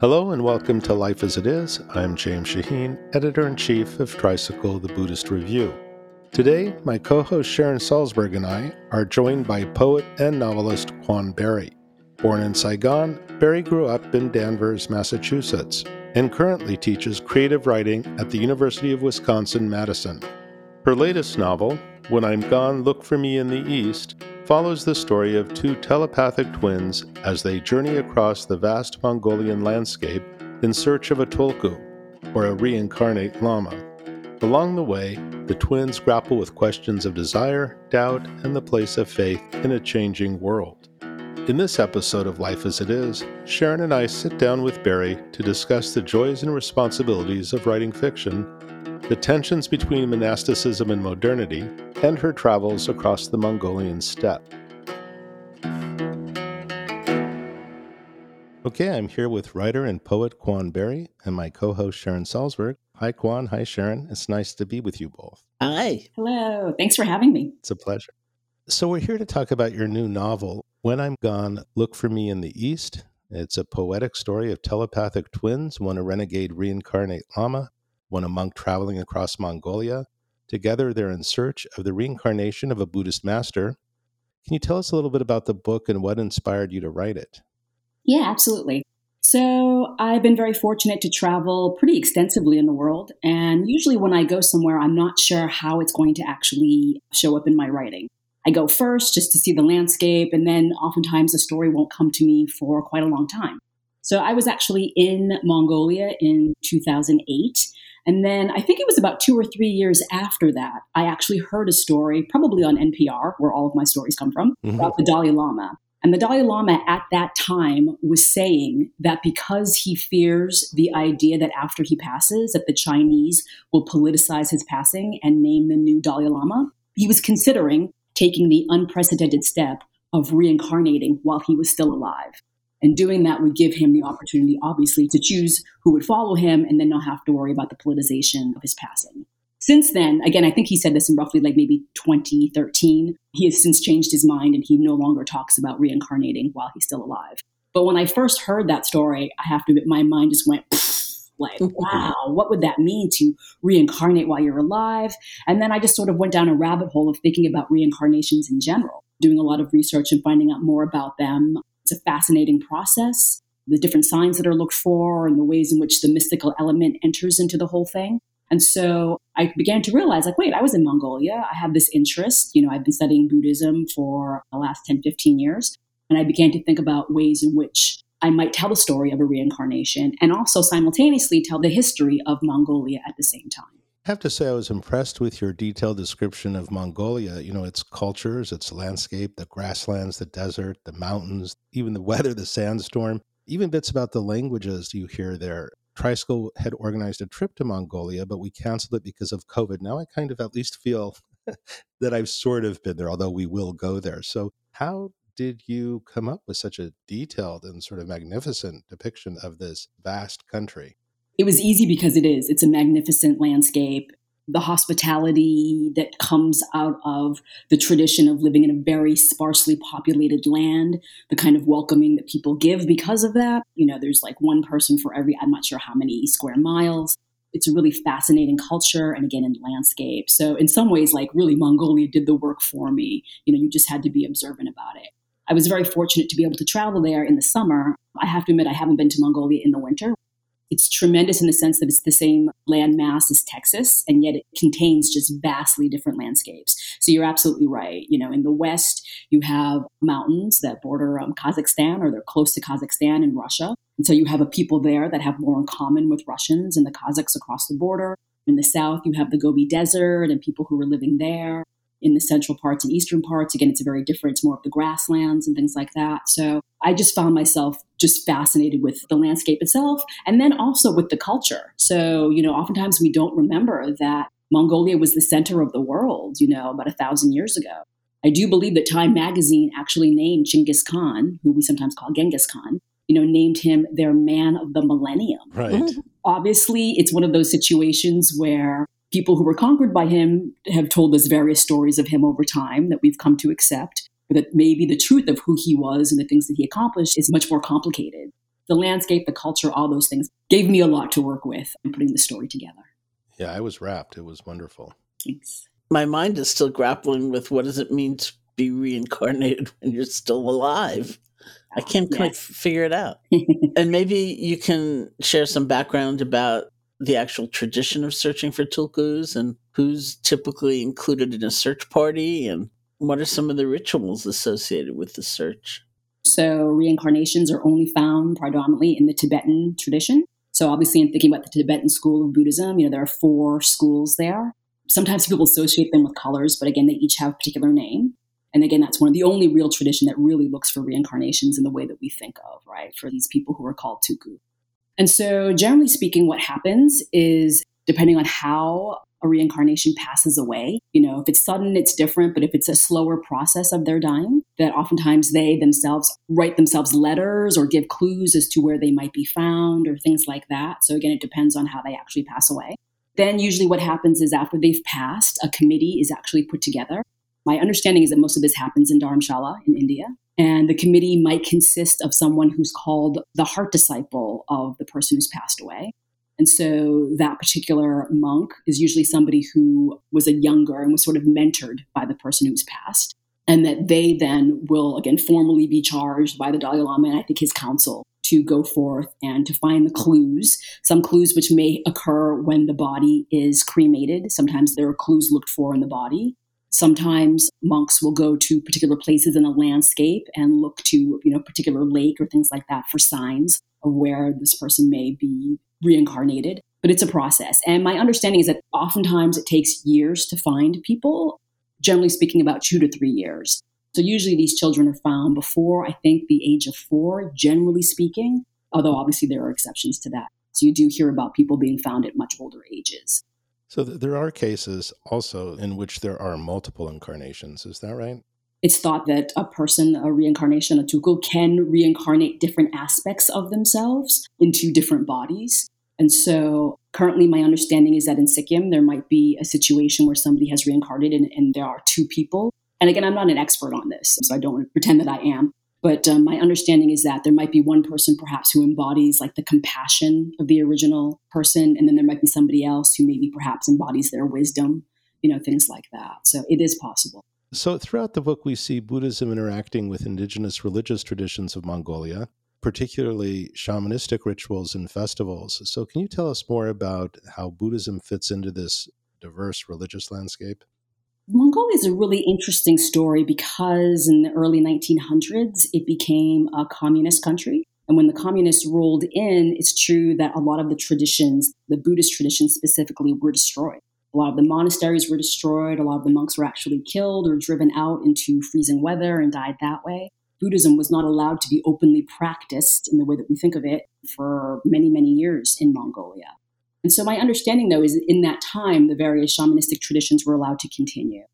Hello and welcome to Life as It Is. I'm James Shaheen, editor in chief of Tricycle, the Buddhist Review. Today, my co host Sharon Salzberg and I are joined by poet and novelist Quan Barry. Born in Saigon, Barry grew up in Danvers, Massachusetts, and currently teaches creative writing at the University of Wisconsin Madison. Her latest novel, When I'm Gone, Look for Me in the East, follows the story of two telepathic twins as they journey across the vast Mongolian landscape in search of a tulku, or a reincarnate lama. Along the way, the twins grapple with questions of desire, doubt, and the place of faith in a changing world. In this episode of Life as It Is, Sharon and I sit down with Barry to discuss the joys and responsibilities of writing fiction the tensions between monasticism and modernity, and her travels across the Mongolian steppe. Okay, I'm here with writer and poet Quan Barry and my co host Sharon Salzberg. Hi, Quan. Hi, Sharon. It's nice to be with you both. Hi. Hello. Thanks for having me. It's a pleasure. So, we're here to talk about your new novel, When I'm Gone, Look for Me in the East. It's a poetic story of telepathic twins, one a renegade reincarnate lama one a monk traveling across Mongolia. Together, they're in search of the reincarnation of a Buddhist master. Can you tell us a little bit about the book and what inspired you to write it? Yeah, absolutely. So, I've been very fortunate to travel pretty extensively in the world. And usually, when I go somewhere, I'm not sure how it's going to actually show up in my writing. I go first just to see the landscape, and then oftentimes the story won't come to me for quite a long time. So, I was actually in Mongolia in 2008 and then I think it was about two or three years after that, I actually heard a story, probably on NPR, where all of my stories come from, mm-hmm. about the Dalai Lama. And the Dalai Lama at that time was saying that because he fears the idea that after he passes, that the Chinese will politicize his passing and name the new Dalai Lama, he was considering taking the unprecedented step of reincarnating while he was still alive. And doing that would give him the opportunity, obviously, to choose who would follow him and then not have to worry about the politicization of his passing. Since then, again, I think he said this in roughly like maybe 2013. He has since changed his mind and he no longer talks about reincarnating while he's still alive. But when I first heard that story, I have to admit, my mind just went, like, wow, what would that mean to reincarnate while you're alive? And then I just sort of went down a rabbit hole of thinking about reincarnations in general, doing a lot of research and finding out more about them. It's a fascinating process. The different signs that are looked for and the ways in which the mystical element enters into the whole thing. And so I began to realize, like, wait, I was in Mongolia. I have this interest. You know, I've been studying Buddhism for the last 10, 15 years. And I began to think about ways in which I might tell the story of a reincarnation and also simultaneously tell the history of Mongolia at the same time. I have to say, I was impressed with your detailed description of Mongolia. You know, its cultures, its landscape, the grasslands, the desert, the mountains, even the weather, the sandstorm, even bits about the languages you hear there. Tricycle had organized a trip to Mongolia, but we canceled it because of COVID. Now I kind of at least feel that I've sort of been there, although we will go there. So, how did you come up with such a detailed and sort of magnificent depiction of this vast country? It was easy because it is. It's a magnificent landscape. The hospitality that comes out of the tradition of living in a very sparsely populated land, the kind of welcoming that people give because of that. You know, there's like one person for every, I'm not sure how many square miles. It's a really fascinating culture and again in landscape. So, in some ways, like really, Mongolia did the work for me. You know, you just had to be observant about it. I was very fortunate to be able to travel there in the summer. I have to admit, I haven't been to Mongolia in the winter. It's tremendous in the sense that it's the same land mass as Texas, and yet it contains just vastly different landscapes. So you're absolutely right. You know, in the west, you have mountains that border um, Kazakhstan or they're close to Kazakhstan and Russia. And so you have a people there that have more in common with Russians and the Kazakhs across the border. In the south, you have the Gobi Desert and people who are living there in the central parts and eastern parts. Again, it's a very different, it's more of the grasslands and things like that. So I just found myself just fascinated with the landscape itself and then also with the culture. So, you know, oftentimes we don't remember that Mongolia was the center of the world, you know, about a thousand years ago. I do believe that Time magazine actually named Genghis Khan, who we sometimes call Chinggis Khan, you know, named him their man of the millennium. Right. Obviously, it's one of those situations where people who were conquered by him have told us various stories of him over time that we've come to accept, but that maybe the truth of who he was and the things that he accomplished is much more complicated. the landscape, the culture, all those things gave me a lot to work with in putting the story together. Yeah, I was wrapped. It was wonderful. Thanks. My mind is still grappling with what does it mean to be reincarnated when you're still alive? I can't quite yes. figure it out. and maybe you can share some background about the actual tradition of searching for tulkus and who's typically included in a search party and what are some of the rituals associated with the search? So, reincarnations are only found predominantly in the Tibetan tradition. So, obviously, in thinking about the Tibetan school of Buddhism, you know, there are four schools there. Sometimes people associate them with colors, but again, they each have a particular name. And again, that's one of the only real tradition that really looks for reincarnations in the way that we think of, right? For these people who are called tulku. And so, generally speaking, what happens is depending on how a reincarnation passes away. You know, if it's sudden, it's different, but if it's a slower process of their dying, that oftentimes they themselves write themselves letters or give clues as to where they might be found or things like that. So again, it depends on how they actually pass away. Then usually what happens is after they've passed, a committee is actually put together. My understanding is that most of this happens in Dharamshala in India. And the committee might consist of someone who's called the heart disciple of the person who's passed away. And so that particular monk is usually somebody who was a younger and was sort of mentored by the person who's passed. And that they then will, again, formally be charged by the Dalai Lama and I think his council to go forth and to find the clues, some clues which may occur when the body is cremated. Sometimes there are clues looked for in the body. Sometimes monks will go to particular places in a landscape and look to, you know, particular lake or things like that for signs of where this person may be reincarnated, but it's a process. And my understanding is that oftentimes it takes years to find people, generally speaking, about two to three years. So usually these children are found before, I think, the age of four, generally speaking, although obviously there are exceptions to that. So you do hear about people being found at much older ages. So th- there are cases also in which there are multiple incarnations. Is that right? It's thought that a person, a reincarnation, a tulku, can reincarnate different aspects of themselves into different bodies. And so currently, my understanding is that in Sikkim, there might be a situation where somebody has reincarnated and, and there are two people. And again, I'm not an expert on this, so I don't want to pretend that I am. But um, my understanding is that there might be one person perhaps who embodies like the compassion of the original person, and then there might be somebody else who maybe perhaps embodies their wisdom, you know, things like that. So it is possible. So throughout the book, we see Buddhism interacting with indigenous religious traditions of Mongolia, particularly shamanistic rituals and festivals. So, can you tell us more about how Buddhism fits into this diverse religious landscape? Mongolia is a really interesting story because in the early 1900s, it became a communist country. And when the communists rolled in, it's true that a lot of the traditions, the Buddhist traditions specifically, were destroyed. A lot of the monasteries were destroyed. A lot of the monks were actually killed or driven out into freezing weather and died that way. Buddhism was not allowed to be openly practiced in the way that we think of it for many, many years in Mongolia. And so, my understanding, though, is in that time, the various shamanistic traditions were allowed to continue.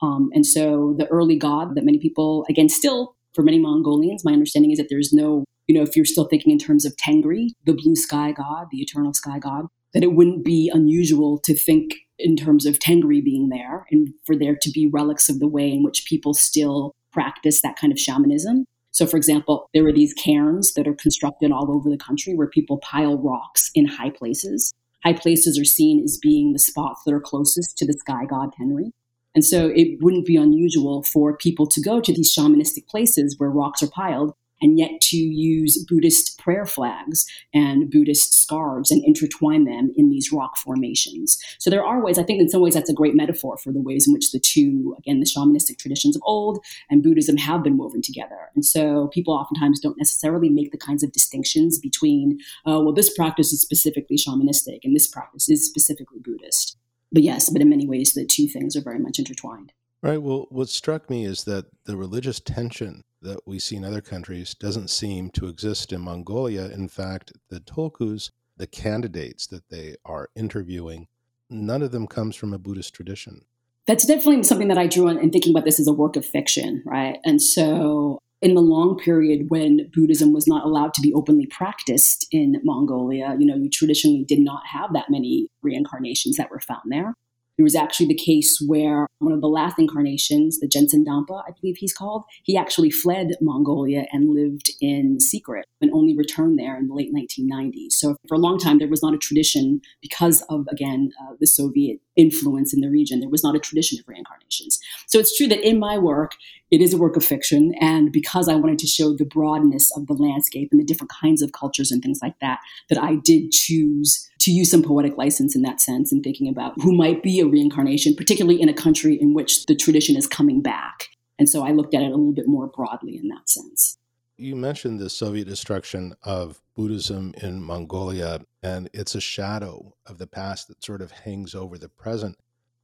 Um, and so, the early god that many people, again, still for many Mongolians, my understanding is that there's no, you know, if you're still thinking in terms of Tengri, the blue sky god, the eternal sky god, that it wouldn't be unusual to think in terms of Tengri being there and for there to be relics of the way in which people still practice that kind of shamanism. So, for example, there are these cairns that are constructed all over the country where people pile rocks in high places. High places are seen as being the spots that are closest to the sky god Tengri. And so it wouldn't be unusual for people to go to these shamanistic places where rocks are piled and yet to use Buddhist prayer flags and Buddhist scarves and intertwine them in these rock formations. So there are ways, I think in some ways that's a great metaphor for the ways in which the two, again, the shamanistic traditions of old and Buddhism have been woven together. And so people oftentimes don't necessarily make the kinds of distinctions between, uh, well, this practice is specifically shamanistic and this practice is specifically Buddhist. But yes, but in many ways, the two things are very much intertwined. Right. Well, what struck me is that the religious tension that we see in other countries doesn't seem to exist in Mongolia. In fact, the Tulkus, the candidates that they are interviewing, none of them comes from a Buddhist tradition. That's definitely something that I drew on in thinking about this as a work of fiction, right? And so, in the long period when Buddhism was not allowed to be openly practiced in Mongolia, you know, you traditionally did not have that many reincarnations that were found there. There was actually the case where one of the last incarnations, the Jetsun Dampa, I believe he's called, he actually fled Mongolia and lived in secret and only returned there in the late 1990s. So for a long time, there was not a tradition because of, again, uh, the Soviet influence in the region. There was not a tradition of reincarnations. So it's true that in my work, it is a work of fiction. And because I wanted to show the broadness of the landscape and the different kinds of cultures and things like that, that I did choose to use some poetic license in that sense in thinking about who might be a reincarnation, particularly in a country in which the tradition is coming back. And so I looked at it a little bit more broadly in that sense. You mentioned the Soviet destruction of Buddhism in Mongolia, and it's a shadow of the past that sort of hangs over the present.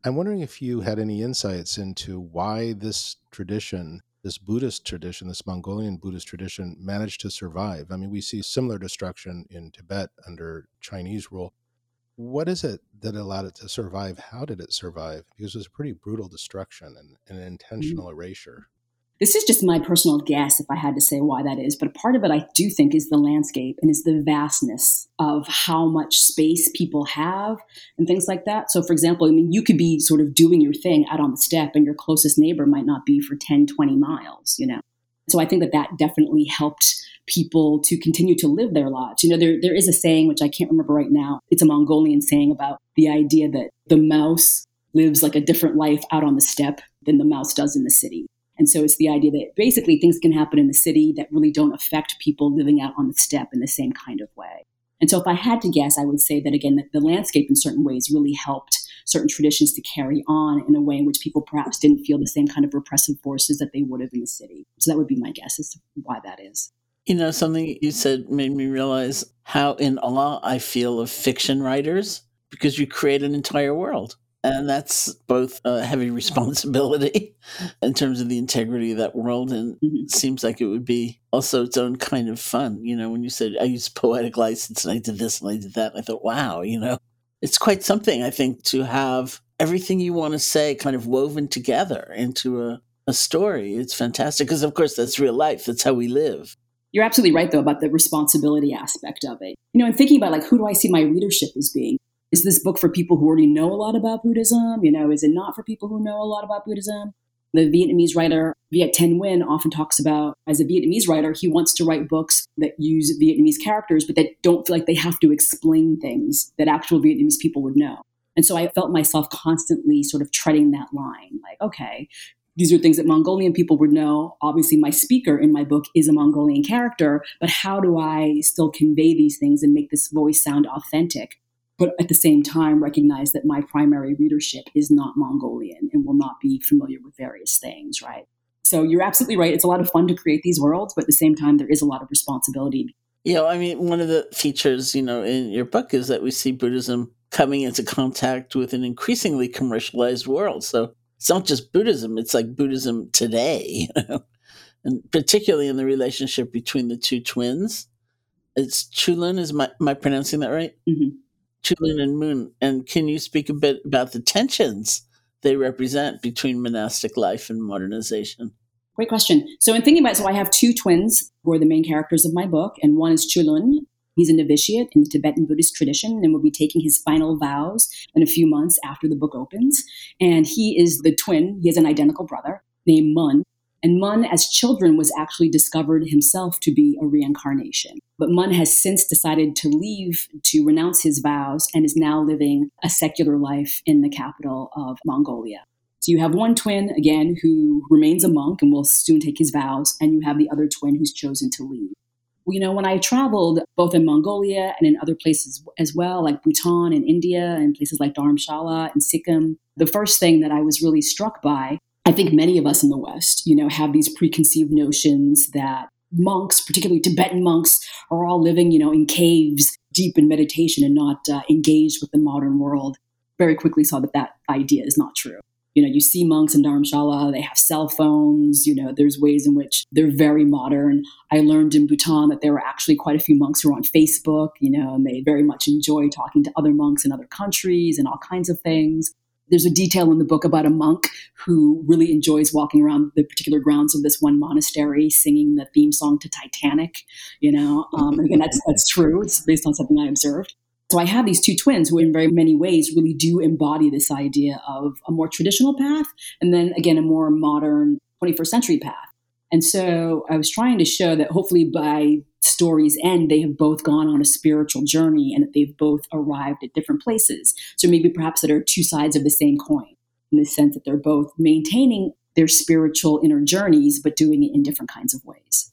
I'm wondering if you had any insights into why this tradition, this Buddhist tradition, this Mongolian Buddhist tradition, managed to survive. I mean, we see similar destruction in Tibet under Chinese rule. What is it that allowed it to survive? How did it survive? Because it was a pretty brutal destruction and, and an mm-hmm. intentional mm-hmm. erasure. This is just my personal guess if I had to say why that is, but a part of it I do think is the landscape and is the vastness of how much space people have and things like that. So, for example, I mean, you could be sort of doing your thing out on the steppe and your closest neighbor might not be for 10, 20 miles, you know? So I think that that definitely helped people to continue to live their lives. You know, there, there is a saying, which I can't remember right now, it's a Mongolian saying about the idea that the mouse lives like a different life out on the steppe than the mouse does in the city. And so it's the idea that basically things can happen in the city that really don't affect people living out on the steppe in the same kind of way. And so if I had to guess, I would say that again, that the landscape in certain ways really helped certain traditions to carry on in a way in which people perhaps didn't feel the same kind of repressive forces that they would have in the city. So that would be my guess as to why that is. You know, something you said made me realize how in awe I feel of fiction writers because you create an entire world. And that's both a heavy responsibility in terms of the integrity of that world. And mm-hmm. it seems like it would be also its own kind of fun. You know, when you said, I used poetic license and I did this and I did that, I thought, wow, you know, it's quite something, I think, to have everything you want to say kind of woven together into a, a story. It's fantastic because, of course, that's real life. That's how we live. You're absolutely right, though, about the responsibility aspect of it. You know, and thinking about like, who do I see my readership as being? Is this book for people who already know a lot about Buddhism? You know, is it not for people who know a lot about Buddhism? The Vietnamese writer Viet Thanh Nguyen often talks about, as a Vietnamese writer, he wants to write books that use Vietnamese characters, but that don't feel like they have to explain things that actual Vietnamese people would know. And so I felt myself constantly sort of treading that line like, okay, these are things that Mongolian people would know. Obviously, my speaker in my book is a Mongolian character, but how do I still convey these things and make this voice sound authentic but at the same time recognize that my primary readership is not Mongolian and will not be familiar with various things, right? So you're absolutely right. It's a lot of fun to create these worlds, but at the same time, there is a lot of responsibility. You know, I mean, one of the features, you know, in your book is that we see Buddhism coming into contact with an increasingly commercialized world. So it's not just Buddhism, it's like Buddhism today, you know? and particularly in the relationship between the two twins. It's Chuluun, is my, am I pronouncing that right? Mm-hmm. Chuluun and Mun. And can you speak a bit about the tensions they represent between monastic life and modernization? Great question. So, in thinking about it, so I have two twins who are the main characters of my book, and one is Chuluun. He's a novitiate in the Tibetan Buddhist tradition and will be taking his final vows in a few months after the book opens. And he is the twin, he has an identical brother named Mun. And Mun, as children, was actually discovered himself to be a reincarnation. But Mun has since decided to leave to renounce his vows and is now living a secular life in the capital of Mongolia. So you have one twin, again, who remains a monk and will soon take his vows, and you have the other twin who's chosen to leave. You know, when I traveled both in Mongolia and in other places as well, like Bhutan and India and places like Dharamshala and Sikkim, the first thing that I was really struck by I think many of us in the West, you know, have these preconceived notions that monks, particularly Tibetan monks, are all living, you know, in caves, deep in meditation, and not uh, engaged with the modern world. Very quickly saw that that idea is not true. You know, you see monks in Dharamshala, they have cell phones, you know, there's ways in which they're very modern. I learned in Bhutan that there were actually quite a few monks who are on Facebook, you know, and they very much enjoy talking to other monks in other countries and all kinds of things. There's a detail in the book about a monk who really enjoys walking around the particular grounds of this one monastery, singing the theme song to Titanic. You know, um, and again, that's that's true. It's based on something I observed. So I have these two twins who, in very many ways, really do embody this idea of a more traditional path and then again, a more modern 21st century path. And so I was trying to show that hopefully by story's end, they have both gone on a spiritual journey and that they've both arrived at different places. So maybe perhaps that are two sides of the same coin in the sense that they're both maintaining their spiritual inner journeys, but doing it in different kinds of ways.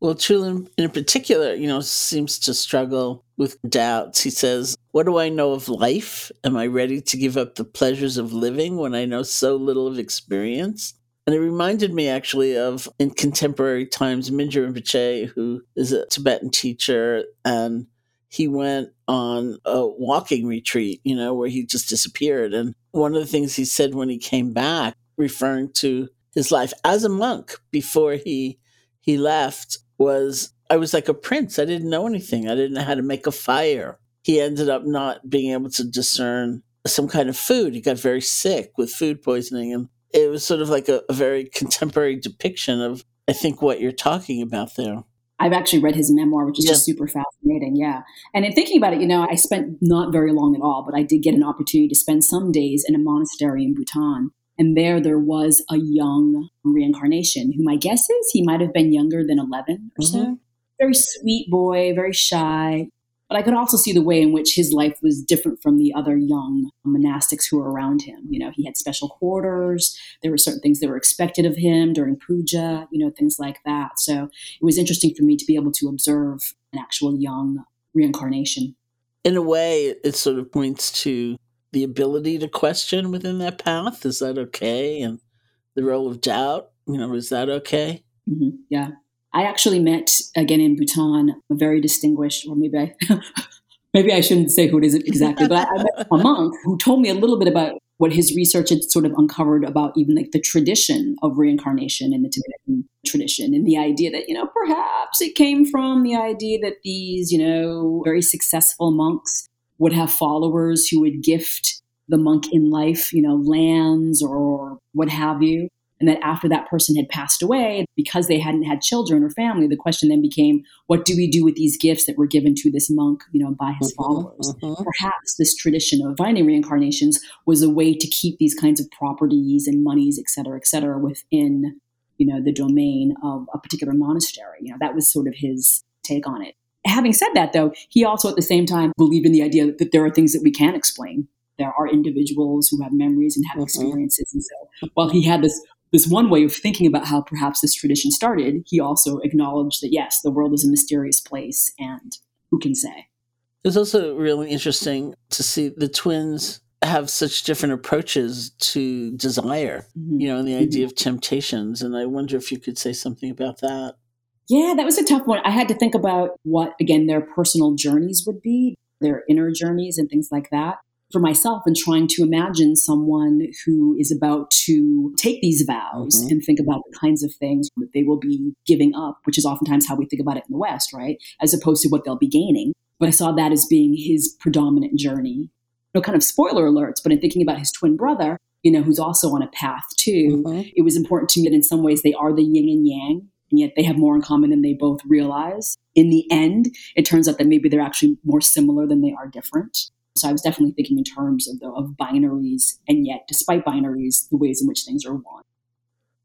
Well, Chuluun in particular, you know, seems to struggle with doubts. He says, What do I know of life? Am I ready to give up the pleasures of living when I know so little of experience? And it reminded me actually of in contemporary times, Mingyur Rinpoche, who is a Tibetan teacher, and he went on a walking retreat, you know, where he just disappeared. And one of the things he said when he came back, referring to his life as a monk before he he left, was I was like a prince. I didn't know anything. I didn't know how to make a fire. He ended up not being able to discern some kind of food. He got very sick with food poisoning and it was sort of like a, a very contemporary depiction of, I think, what you're talking about there. I've actually read his memoir, which is yeah. just super fascinating. Yeah. And in thinking about it, you know, I spent not very long at all, but I did get an opportunity to spend some days in a monastery in Bhutan. And there, there was a young reincarnation who my guess is he might have been younger than 11 or mm-hmm. so. Very sweet boy, very shy, but I could also see the way in which his life was different from the other young monastics who were around him. You know, he had special quarters. There were certain things that were expected of him during puja, you know, things like that. So it was interesting for me to be able to observe an actual young reincarnation. In a way, it sort of points to the ability to question within that path. Is that okay? And the role of doubt, you know, is that okay? Mm-hmm. Yeah. I actually met again in Bhutan a very distinguished, or maybe I, maybe I shouldn't say who it is exactly, but I, met a monk who told me a little bit about what his research had sort of uncovered about even like the tradition of reincarnation in the Tibetan tradition and the idea that, you know, perhaps it came from the idea that these, you know, very successful monks would have followers who would gift the monk in life, you know, lands or what have you. And that after that person had passed away, because they hadn't had children or family, the question then became, what do we do with these gifts that were given to this monk, you know, by his mm-hmm, followers? Mm-hmm. Perhaps this tradition of finding reincarnations was a way to keep these kinds of properties and monies, et cetera, et cetera, within, you know, the domain of a particular monastery. You know, that was sort of his take on it. Having said that, though, he also at the same time believed in the idea that there are things that we can explain there are individuals who have memories and have mm-hmm. experiences. And so while he had this this one way of thinking about how perhaps this tradition started, he also acknowledged that yes, the world is a mysterious place and who can say? It's also really interesting to see the twins have such different approaches to desire, mm-hmm. you know, and the idea mm-hmm. of temptations. And I wonder if you could say something about that. Yeah, that was a tough one. I had to think about what, again, their personal journeys would be, their inner journeys and things like that for myself and trying to imagine someone who is about to take these vows mm-hmm. and think about the kinds of things that they will be giving up, which is oftentimes how we think about it in the West, right? As opposed to what they'll be gaining. But I saw that as being his predominant journey. No kind of spoiler alerts, but in thinking about his twin brother, you know, who's also on a path too, mm-hmm. it was important to me that in some ways they are the yin and yang, and yet they have more in common than they both realize. In the end, it turns out that maybe they're actually more similar than they are different. So I was definitely thinking in terms of the, of binaries, and yet, despite binaries, the ways in which things are one.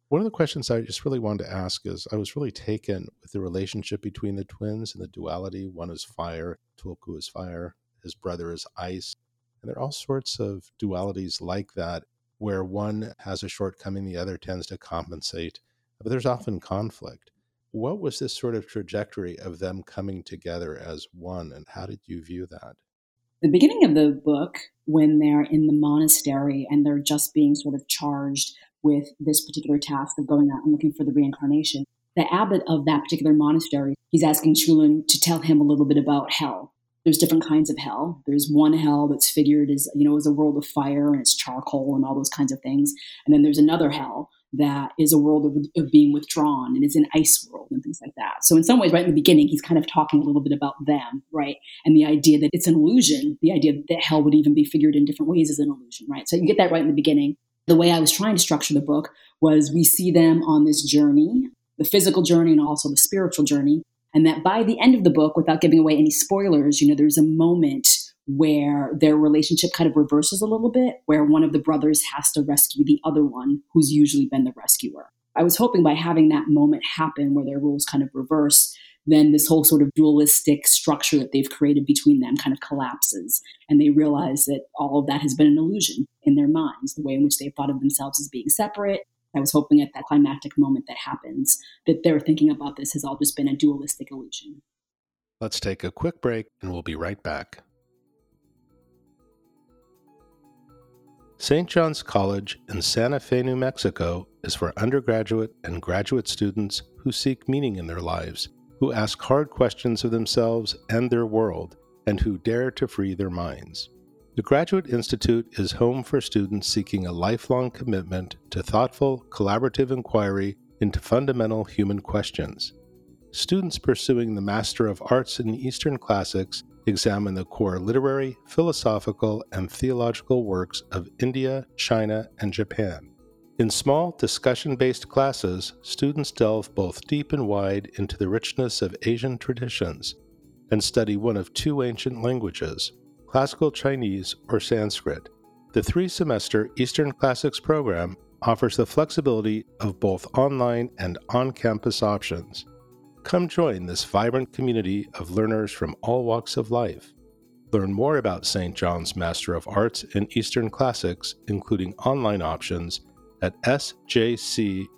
One of the questions I just really wanted to ask is I was really taken with the relationship between the twins and the duality. One is fire, Tulku is fire, his brother is ice. And there are all sorts of dualities like that where one has a shortcoming, the other tends to compensate, but there's often conflict. What was this sort of trajectory of them coming together as one, and how did you view that? The beginning of the book, when they're in the monastery and they're just being sort of charged with this particular task of going out and looking for the reincarnation, the abbot of that particular monastery, he's asking Chuluun to tell him a little bit about hell. There's different kinds of hell. There's one hell that's figured as, you know, as a world of fire and it's charcoal and all those kinds of things. And then there's another hell that is a world of, of, being withdrawn and is an ice world and things like that. So in some ways, right in the beginning, he's kind of talking a little bit about them, right? And the idea that it's an illusion, the idea that hell would even be figured in different ways is an illusion, right? So you get that right in the beginning. The way I was trying to structure the book was we see them on this journey, the physical journey and also the spiritual journey. And that by the end of the book, without giving away any spoilers, you know, there's a moment where their relationship kind of reverses a little bit, where one of the brothers has to rescue the other one who's usually been the rescuer. I was hoping by having that moment happen where their roles kind of reverse, then this whole sort of dualistic structure that they've created between them kind of collapses. And they realize that all of that has been an illusion in their minds, the way in which they've thought of themselves as being separate. I was hoping at that climactic moment that happens that they're thinking about this has all just been a dualistic illusion. Let's take a quick break and we'll be right back. St. John's College in Santa Fe, New Mexico is for undergraduate and graduate students who seek meaning in their lives, who ask hard questions of themselves and their world, and who dare to free their minds. The Graduate Institute is home for students seeking a lifelong commitment to thoughtful, collaborative inquiry into fundamental human questions. Students pursuing the Master of Arts in Eastern Classics examine the core literary, philosophical, and theological works of India, China, and Japan. In small, discussion based classes, students delve both deep and wide into the richness of Asian traditions and study one of two ancient languages, Classical Chinese or Sanskrit. The three semester Eastern Classics program offers the flexibility of both online and on campus options. Come join this vibrant community of learners from all walks of life. Learn more about St. John's Master of Arts in Eastern Classics, including online options, at sjc.edu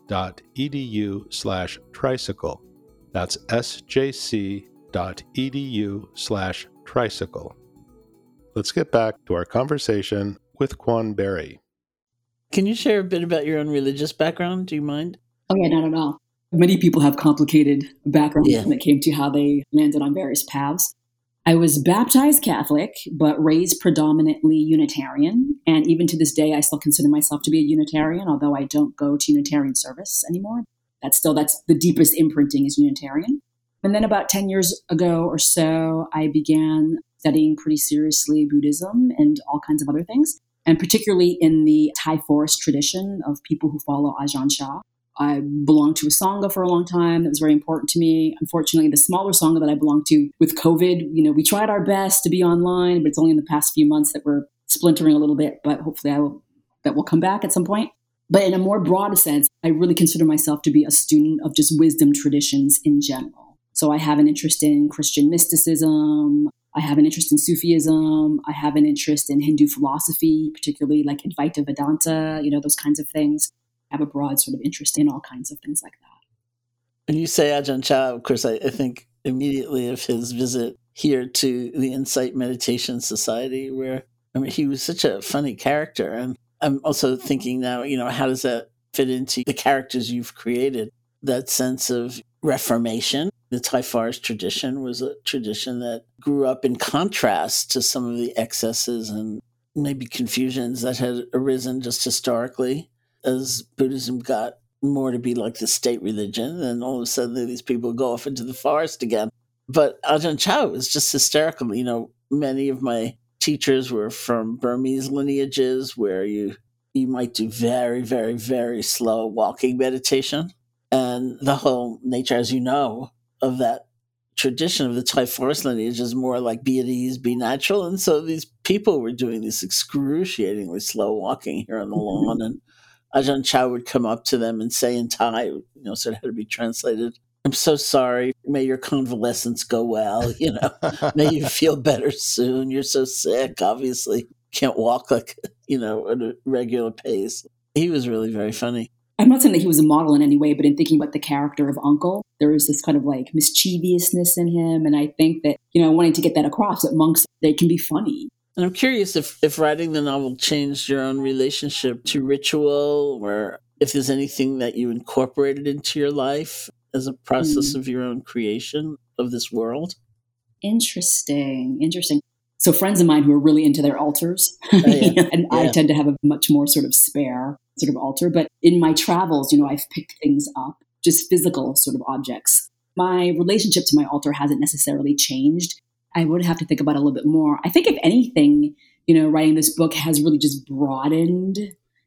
slash tricycle. That's sjc.edu/tricycle. Let's get back to our conversation with Quan Barry. Can you share a bit about your own religious background? Do you mind? Oh yeah, not at all many people have complicated backgrounds yeah. when it came to how they landed on various paths. I was baptized Catholic, but raised predominantly Unitarian. And even to this day, I still consider myself to be a Unitarian, although I don't go to Unitarian service anymore. That's still, that's the deepest imprinting is Unitarian. And then about 10 years ago or so, I began studying pretty seriously Buddhism and all kinds of other things, and particularly in the Thai forest tradition of people who follow Ajahn Chah. I belonged to a Sangha for a long time. That was very important to me. Unfortunately, the smaller Sangha that I belonged to with COVID, you know, we tried our best to be online, but it's only in the past few months that we're splintering a little bit, but hopefully I will, that will come back at some point. But in a more broad sense, I really consider myself to be a student of just wisdom traditions in general. So I have an interest in Christian mysticism. I have an interest in Sufism. I have an interest in Hindu philosophy, particularly like Advaita Vedanta, you know, those kinds of things have a broad sort of interest in all kinds of things like that. When you say Ajahn Chah, of course, I, I think immediately of his visit here to the Insight Meditation Society, where I mean, he was such a funny character. And I'm also thinking now, you know, how does that fit into the characters you've created? That sense of reformation. The Thai forest tradition was a tradition that grew up in contrast to some of the excesses and maybe confusions that had arisen just historically as Buddhism got more to be like the state religion, and all of a sudden these people go off into the forest again. But Ajahn Chah was just hysterical. You know, many of my teachers were from Burmese lineages where you you might do very, very, very slow walking meditation. And the whole nature, as you know, of that tradition of the Thai forest lineage is more like be at ease, be natural. And so these people were doing this excruciatingly slow walking here on the mm-hmm. lawn. And Ajahn Chah would come up to them and say in Thai, you know, so it had to be translated. I'm so sorry. May your convalescence go well. You know, may you feel better soon. You're so sick. Obviously, can't walk like you know at a regular pace. He was really very funny. I'm not saying that he was a model in any way, but in thinking about the character of Uncle, there was this kind of like mischievousness in him, and I think that you know, wanting to get that across that monks they can be funny. And I'm curious if, if writing the novel changed your own relationship to ritual or if there's anything that you incorporated into your life as a process mm. of your own creation of this world. Interesting. Interesting. So friends of mine who are really into their altars, oh, yeah. and yeah. I tend to have a much more sort of spare sort of altar. But in my travels, you know, I've picked things up, just physical sort of objects. My relationship to my altar hasn't necessarily changed. I would have to think about a little bit more. I think if anything, you know, writing this book has really just broadened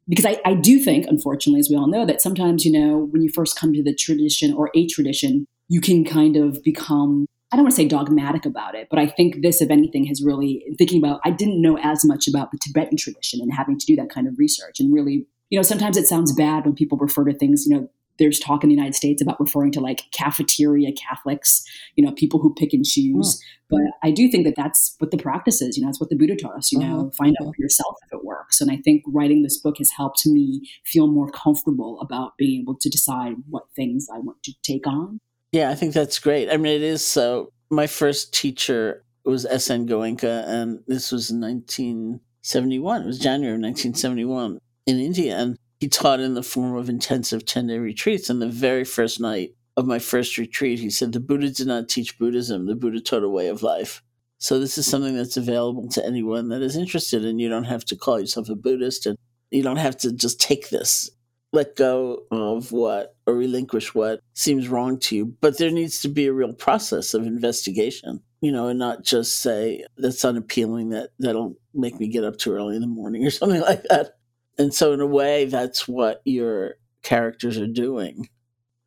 because I, I do think, unfortunately, as we all know, that sometimes, you know, when you first come to the tradition or a tradition, you can kind of become I don't want to say dogmatic about it, but I think this, if anything, has really thinking about. I didn't know as much about the Tibetan tradition and having to do that kind of research and really, you know, sometimes it sounds bad when people refer to things, you know, there's talk in the United States about referring to like cafeteria Catholics, you know, people who pick and choose. Mm. But I do think that that's what the practice is. You know, that's what the Buddha taught us. You know, uh-huh. find out for yourself if it works. And I think writing this book has helped me feel more comfortable about being able to decide what things I want to take on. Yeah, I think that's great. I mean, it is so. My first teacher was S.N. Goenka, and this was in 1971. It was January of 1971 in India. And he taught in the form of intensive 10 day retreats. And the very first night of my first retreat, he said, The Buddha did not teach Buddhism, the Buddha taught a way of life. So this is something that's available to anyone that is interested, and you don't have to call yourself a Buddhist, and you don't have to just take this, let go of what or relinquish what seems wrong to you. But there needs to be a real process of investigation, you know, and not just say that's unappealing, that that'll make me get up too early in the morning or something like that. And so, in a way, that's what your characters are doing.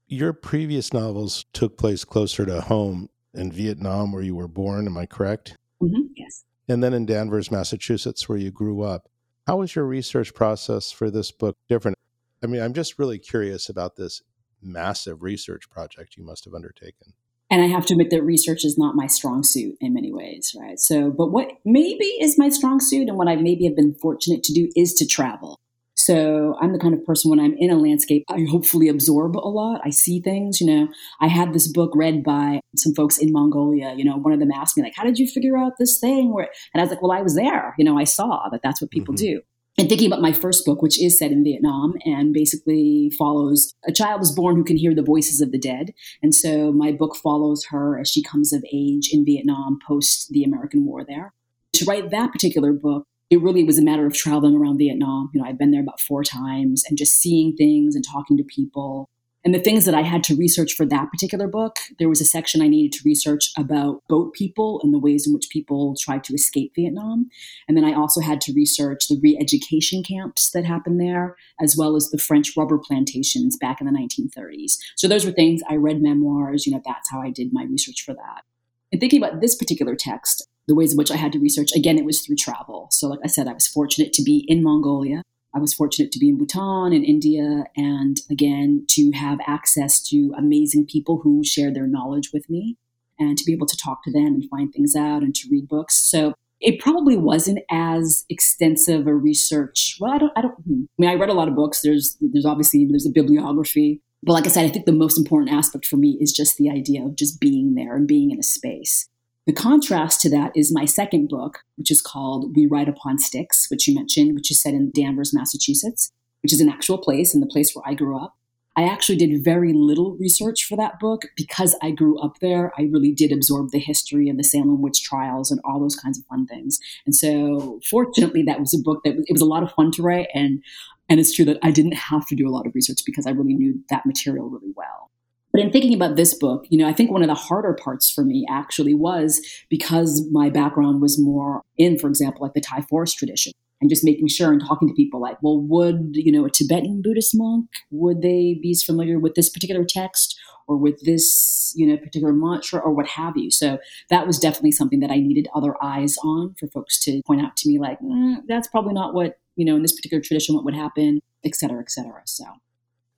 Your previous novels took place closer to home in Vietnam, where you were born. Am I correct? Mm-hmm. Yes. And then in Danvers, Massachusetts, where you grew up. How was your research process for this book different? I mean, I'm just really curious about this massive research project you must have undertaken. And I have to admit that research is not my strong suit in many ways, right? So, but what maybe is my strong suit and what I maybe have been fortunate to do is to travel. So I'm the kind of person when I'm in a landscape, I hopefully absorb a lot. I see things, you know. I had this book read by some folks in Mongolia. You know, one of them asked me like, "How did you figure out this thing?" Where, and I was like, "Well, I was there. You know, I saw that that's what people mm-hmm. do." And thinking about my first book, which is set in Vietnam and basically follows a child is born who can hear the voices of the dead. And so my book follows her as she comes of age in Vietnam post the American War there. To write that particular book, it really was a matter of traveling around Vietnam. You know, I'd been there about four times and just seeing things and talking to people. And the things that I had to research for that particular book, there was a section I needed to research about boat people and the ways in which people tried to escape Vietnam. And then I also had to research the re education camps that happened there, as well as the French rubber plantations back in the 1930s. So those were things I read memoirs, you know, that's how I did my research for that. And thinking about this particular text, the ways in which I had to research, again, it was through travel. So, like I said, I was fortunate to be in Mongolia. I was fortunate to be in Bhutan and India, and again, to have access to amazing people who shared their knowledge with me and to be able to talk to them and find things out and to read books. So, it probably wasn't as extensive a research. Well, I don't, I don't, hmm. I mean, I read a lot of books. There's, there's obviously, there's a bibliography. But like I said, I think the most important aspect for me is just the idea of just being there and being in a space. The contrast to that is my second book, which is called We Ride Upon Sticks, which you mentioned, which is set in Danvers, Massachusetts, which is an actual place and the place where I grew up. I actually did very little research for that book because I grew up there. I really did absorb the history of the Salem witch trials and all those kinds of fun things. And so, fortunately, that was a book that it was a lot of fun to write. And and it's true that I didn't have to do a lot of research because I really knew that material really well. But in thinking about this book, you know, I think one of the harder parts for me actually was because my background was more in, for example, like the Thai forest tradition and just making sure and talking to people like, well, would, you know, a Tibetan Buddhist monk, would they be familiar with this particular text or with this, you know, particular mantra or what have you? So that was definitely something that I needed other eyes on for folks to point out to me like, mm, that's probably not what, you know, in this particular tradition, what would happen, et cetera, et cetera. So.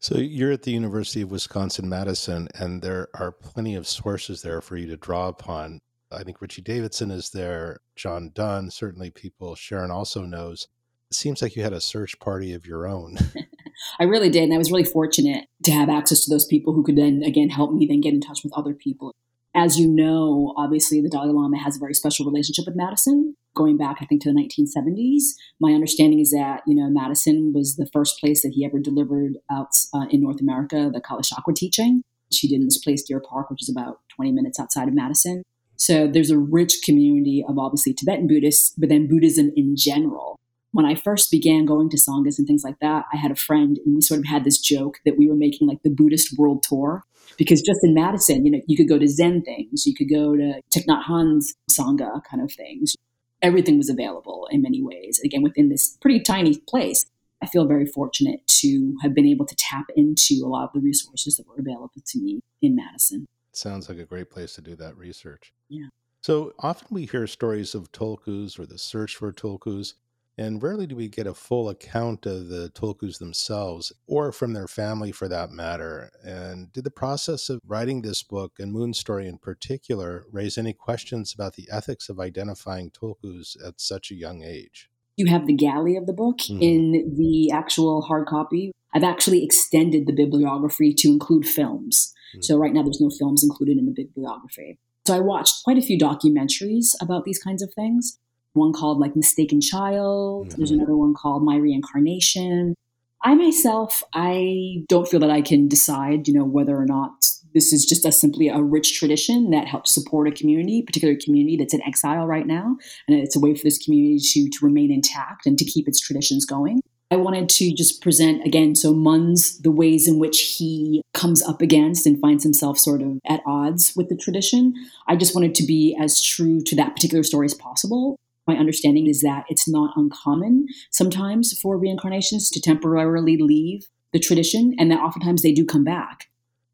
So you're at the University of Wisconsin Madison, and there are plenty of sources there for you to draw upon. I think Richie Davidson is there, John Dunne, certainly people Sharon also knows. It seems like you had a search party of your own. I really did. And I was really fortunate to have access to those people who could then, again, help me then get in touch with other people. As you know, obviously, the Dalai Lama has a very special relationship with Madison going back, I think, to the 1970s. My understanding is that, you know, Madison was the first place that he ever delivered out uh, in North America the Kalachakra teaching. She did in this place, Deer Park, which is about 20 minutes outside of Madison. So there's a rich community of obviously Tibetan Buddhists, but then Buddhism in general. When I first began going to Sanghas and things like that, I had a friend and we sort of had this joke that we were making like the Buddhist world tour because just in Madison, you know, you could go to Zen things, you could go to Thich Nhat Hanh's Sangha kind of things everything was available in many ways. Again, within this pretty tiny place, I feel very fortunate to have been able to tap into a lot of the resources that were available to me in Madison. Sounds like a great place to do that research. Yeah. So often we hear stories of tulkus or the search for tulkus, and rarely do we get a full account of the tulkus themselves or from their family for that matter. And did the process of writing this book and Mun Story in particular raise any questions about the ethics of identifying tulkus at such a young age? You have the galley of the book mm-hmm. in the actual hard copy. I've actually extended the bibliography to include films. Mm-hmm. So right now there's no films included in the bibliography. So I watched quite a few documentaries about these kinds of things one called like Mistaken Child. Mm-hmm. There's another one called My Reincarnation. I myself, I don't feel that I can decide, you know, whether or not this is just a simply a rich tradition that helps support a community, particular community that's in exile right now, and it's a way for this community to to remain intact and to keep its traditions going. I wanted to just present again, so Mun's the ways in which he comes up against and finds himself sort of at odds with the tradition. I just wanted to be as true to that particular story as possible my understanding is that it's not uncommon sometimes for reincarnations to temporarily leave the tradition and that oftentimes they do come back.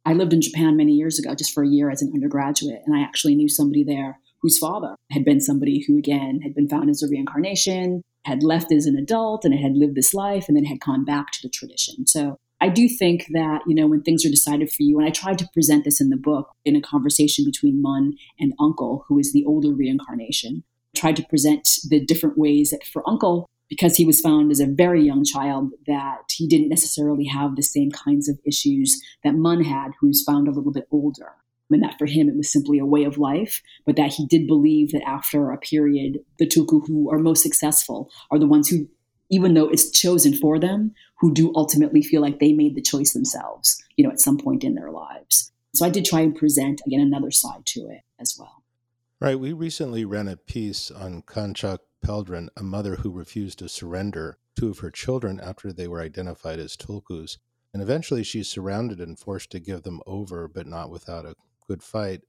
I lived in Japan many years ago, just for a year as an undergraduate, and I actually knew somebody there whose father had been somebody who, again, had been found as a reincarnation, had left as an adult, and had lived this life, and then had gone back to the tradition. So I do think that, you know, when things are decided for you, and I tried to present this in the book in a conversation between Mun and Uncle, who is the older reincarnation, tried to present the different ways that for Uncle, because he was found as a very young child, that he didn't necessarily have the same kinds of issues that Mun had, who was found a little bit older. And that for him it was simply a way of life, but that he did believe that after a period, the tulku who are most successful are the ones who, even though it's chosen for them, who do ultimately feel like they made the choice themselves, you know, at some point in their lives. So I did try and present again another side to it as well. Right. We recently ran a piece on Kanchak Peldren, a mother who refused to surrender two of her children after they were identified as tulkus. And eventually she's surrounded and forced to give them over, but not without a good fight.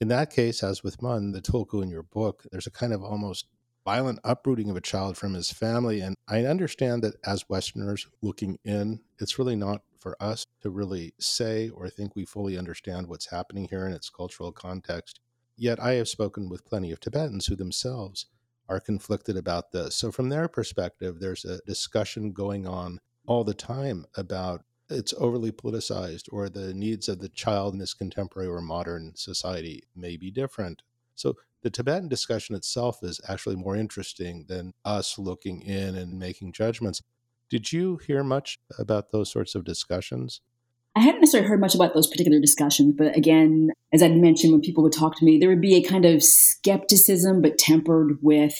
In that case, as with Mun, the tulku in your book, there's a kind of almost violent uprooting of a child from his family. And I understand that as Westerners looking in, it's really not for us to really say or think we fully understand what's happening here in its cultural context. Yet I have spoken with plenty of Tibetans who themselves are conflicted about this. So, from their perspective, there's a discussion going on all the time about it's overly politicized or the needs of the child in this contemporary or modern society may be different. So, the Tibetan discussion itself is actually more interesting than us looking in and making judgments. Did you hear much about those sorts of discussions? I hadn't necessarily heard much about those particular discussions, but again, as I'd mentioned, when people would talk to me, there would be a kind of skepticism, but tempered with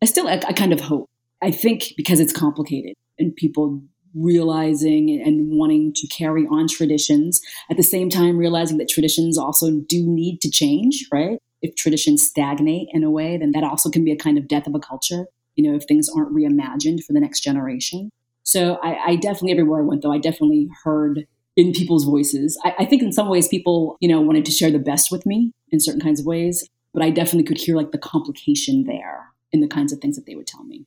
a still a, a kind of hope. I think because it's complicated and people realizing and wanting to carry on traditions at the same time realizing that traditions also do need to change, right? If traditions stagnate in a way, then that also can be a kind of death of a culture. You know, if things aren't reimagined for the next generation. So I, I definitely, everywhere I went though, I definitely heard in people's voices. I, I, think in some ways people, you know, wanted to share the best with me in certain kinds of ways, but I definitely could hear like the complication there in the kinds of things that they would tell me.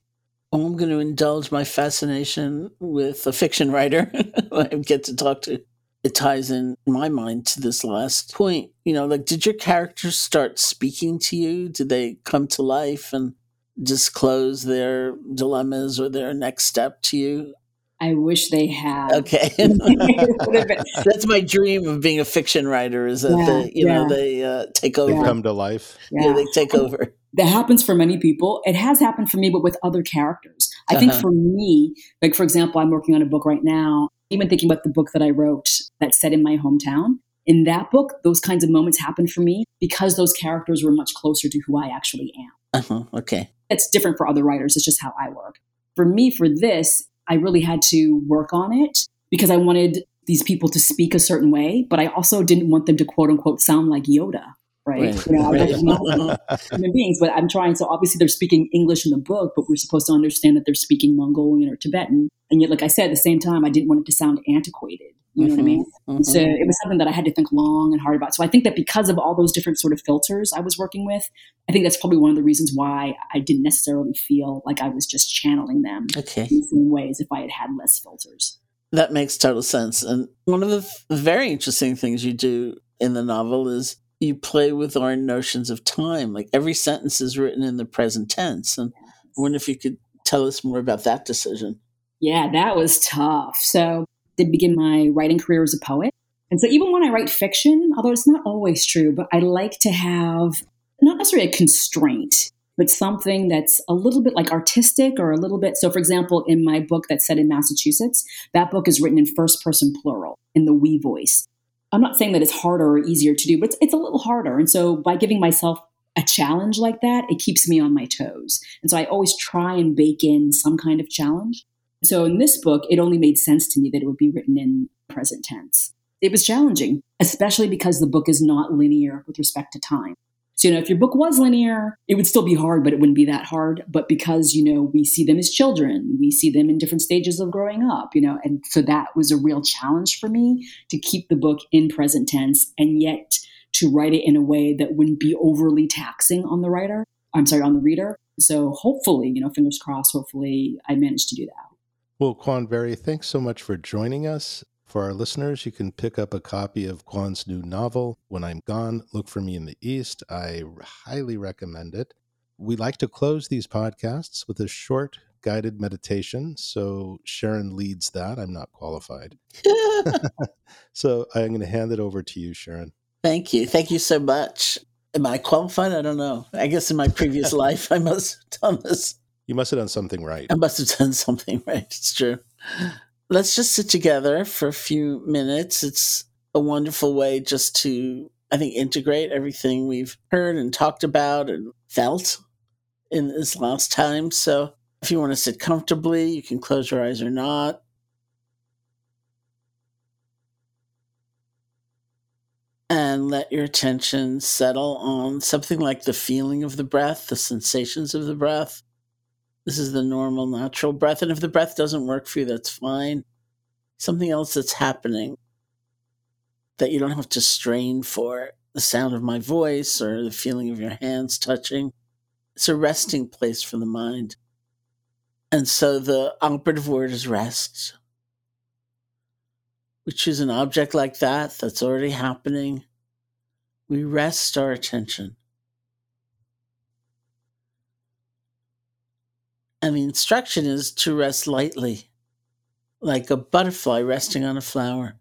Oh, I'm going to indulge my fascination with a fiction writer I get to talk to. It ties in my mind to this last point. You know, like, did your characters start speaking to you? Did they come to life and disclose their dilemmas or their next step to you? I wish they had. Okay, that's my dream of being a fiction writer. Is that yeah, they, you yeah. know, they uh, take over, they come to life. Yeah, yeah they take over. That happens for many people. It has happened for me, but with other characters. I uh-huh. think for me, like for example, I'm working on a book right now. Even thinking about the book that I wrote that's set in my hometown. In that book, those kinds of moments happened for me because those characters were much closer to who I actually am. Uh-huh. Okay, it's different for other writers. It's just how I work. For me, for this, I really had to work on it because I wanted these people to speak a certain way, but I also didn't want them to quote unquote sound like Yoda. Right. right. You know, right. human beings, but I'm trying. So obviously they're speaking English in the book, but we're supposed to understand that they're speaking Mongolian or Tibetan. And yet, like I said, at the same time, I didn't want it to sound antiquated. You know mm-hmm, what I mean? Mm-hmm. So it was something that I had to think long and hard about. So I think that because of all those different sort of filters I was working with, I think that's probably one of the reasons why I didn't necessarily feel like I was just channeling them okay. in the same ways if I had had less filters. That makes total sense. And one of the very interesting things you do in the novel is you play with our notions of time. Like every sentence is written in the present tense. And I wonder if you could tell us more about that decision. Yeah, that was tough. So did begin my writing career as a poet. And so even when I write fiction, although it's not always true, but I like to have not necessarily a constraint, but something that's a little bit like artistic or a little bit. So, for example, in my book that's set in Massachusetts, that book is written in first person plural in the we voice. I'm not saying that it's harder or easier to do, but it's, it's a little harder. And so, by giving myself a challenge like that, it keeps me on my toes. And so, I always try and bake in some kind of challenge. So, in this book, it only made sense to me that it would be written in present tense. It was challenging, especially because the book is not linear with respect to time. So, you know, if your book was linear, it would still be hard, but it wouldn't be that hard. But because, you know, we see them as children, we see them in different stages of growing up, you know, and so that was a real challenge for me to keep the book in present tense and yet to write it in a way that wouldn't be overly taxing on the writer. I'm sorry, on the reader. So hopefully, you know, fingers crossed, hopefully I managed to do that. Well, Quan Barry, thanks so much for joining us. For our listeners, you can pick up a copy of Quan's new novel, When I'm Gone, Look for Me in the East. I highly recommend it. We like to close these podcasts with a short guided meditation. So Sharon leads that. I'm not qualified. so I'm going to hand it over to you, Sharon. Thank you. Thank you so much. Am I qualified? I don't know. I guess in my previous life, I must have done this. You must have done something right. I must have done something right. It's true let's just sit together for a few minutes. It's a wonderful way just to, I think, integrate everything we've heard and talked about and felt in this last time. So if you want to sit comfortably, you can close your eyes or not. And let your attention settle on something like the feeling of the breath, the sensations of the breath. This is the normal, natural breath. And if the breath doesn't work for you, that's fine. Something else that's happening that you don't have to strain for the sound of my voice or the feeling of your hands touching. It's a resting place for the mind. And so the operative word is rest. We choose an object like that that's already happening. We rest our attention. And the instruction is to rest lightly, like a butterfly resting on a flower.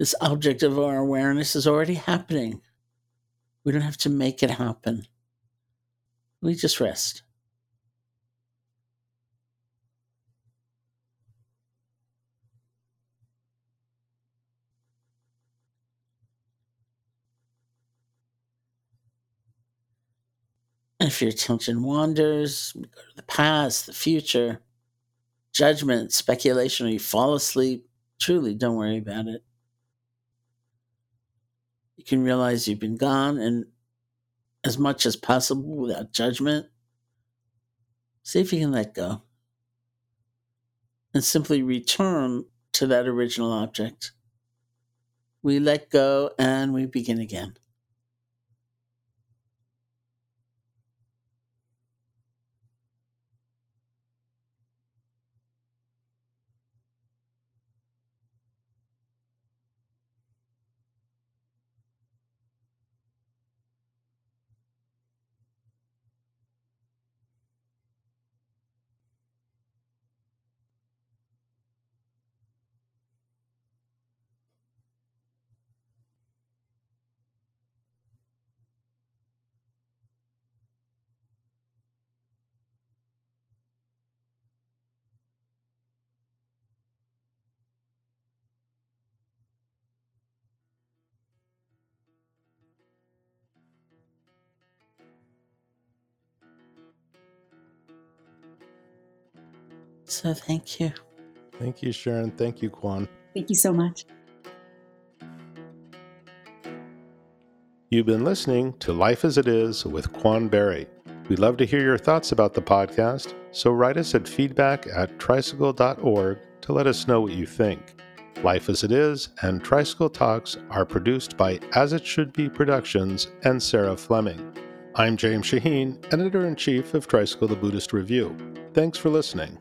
This object of our awareness is already happening. We don't have to make it happen. We just rest. If your attention wanders, go to the past, the future, judgment, speculation, or you fall asleep, truly don't worry about it. You can realize you've been gone and as much as possible without judgment, see if you can let go and simply return to that original object. We let go and we begin again. So thank you. Thank you, Sharon. Thank you, Quan. Thank you so much. You've been listening to Life as It Is with Quan Barry. We'd love to hear your thoughts about the podcast, so write us at feedback at tricycle.org to let us know what you think. Life as It Is and Tricycle Talks are produced by As It Should Be Productions and Sarah Fleming. I'm James Shaheen, editor in chief of Tricycle the Buddhist Review. Thanks for listening.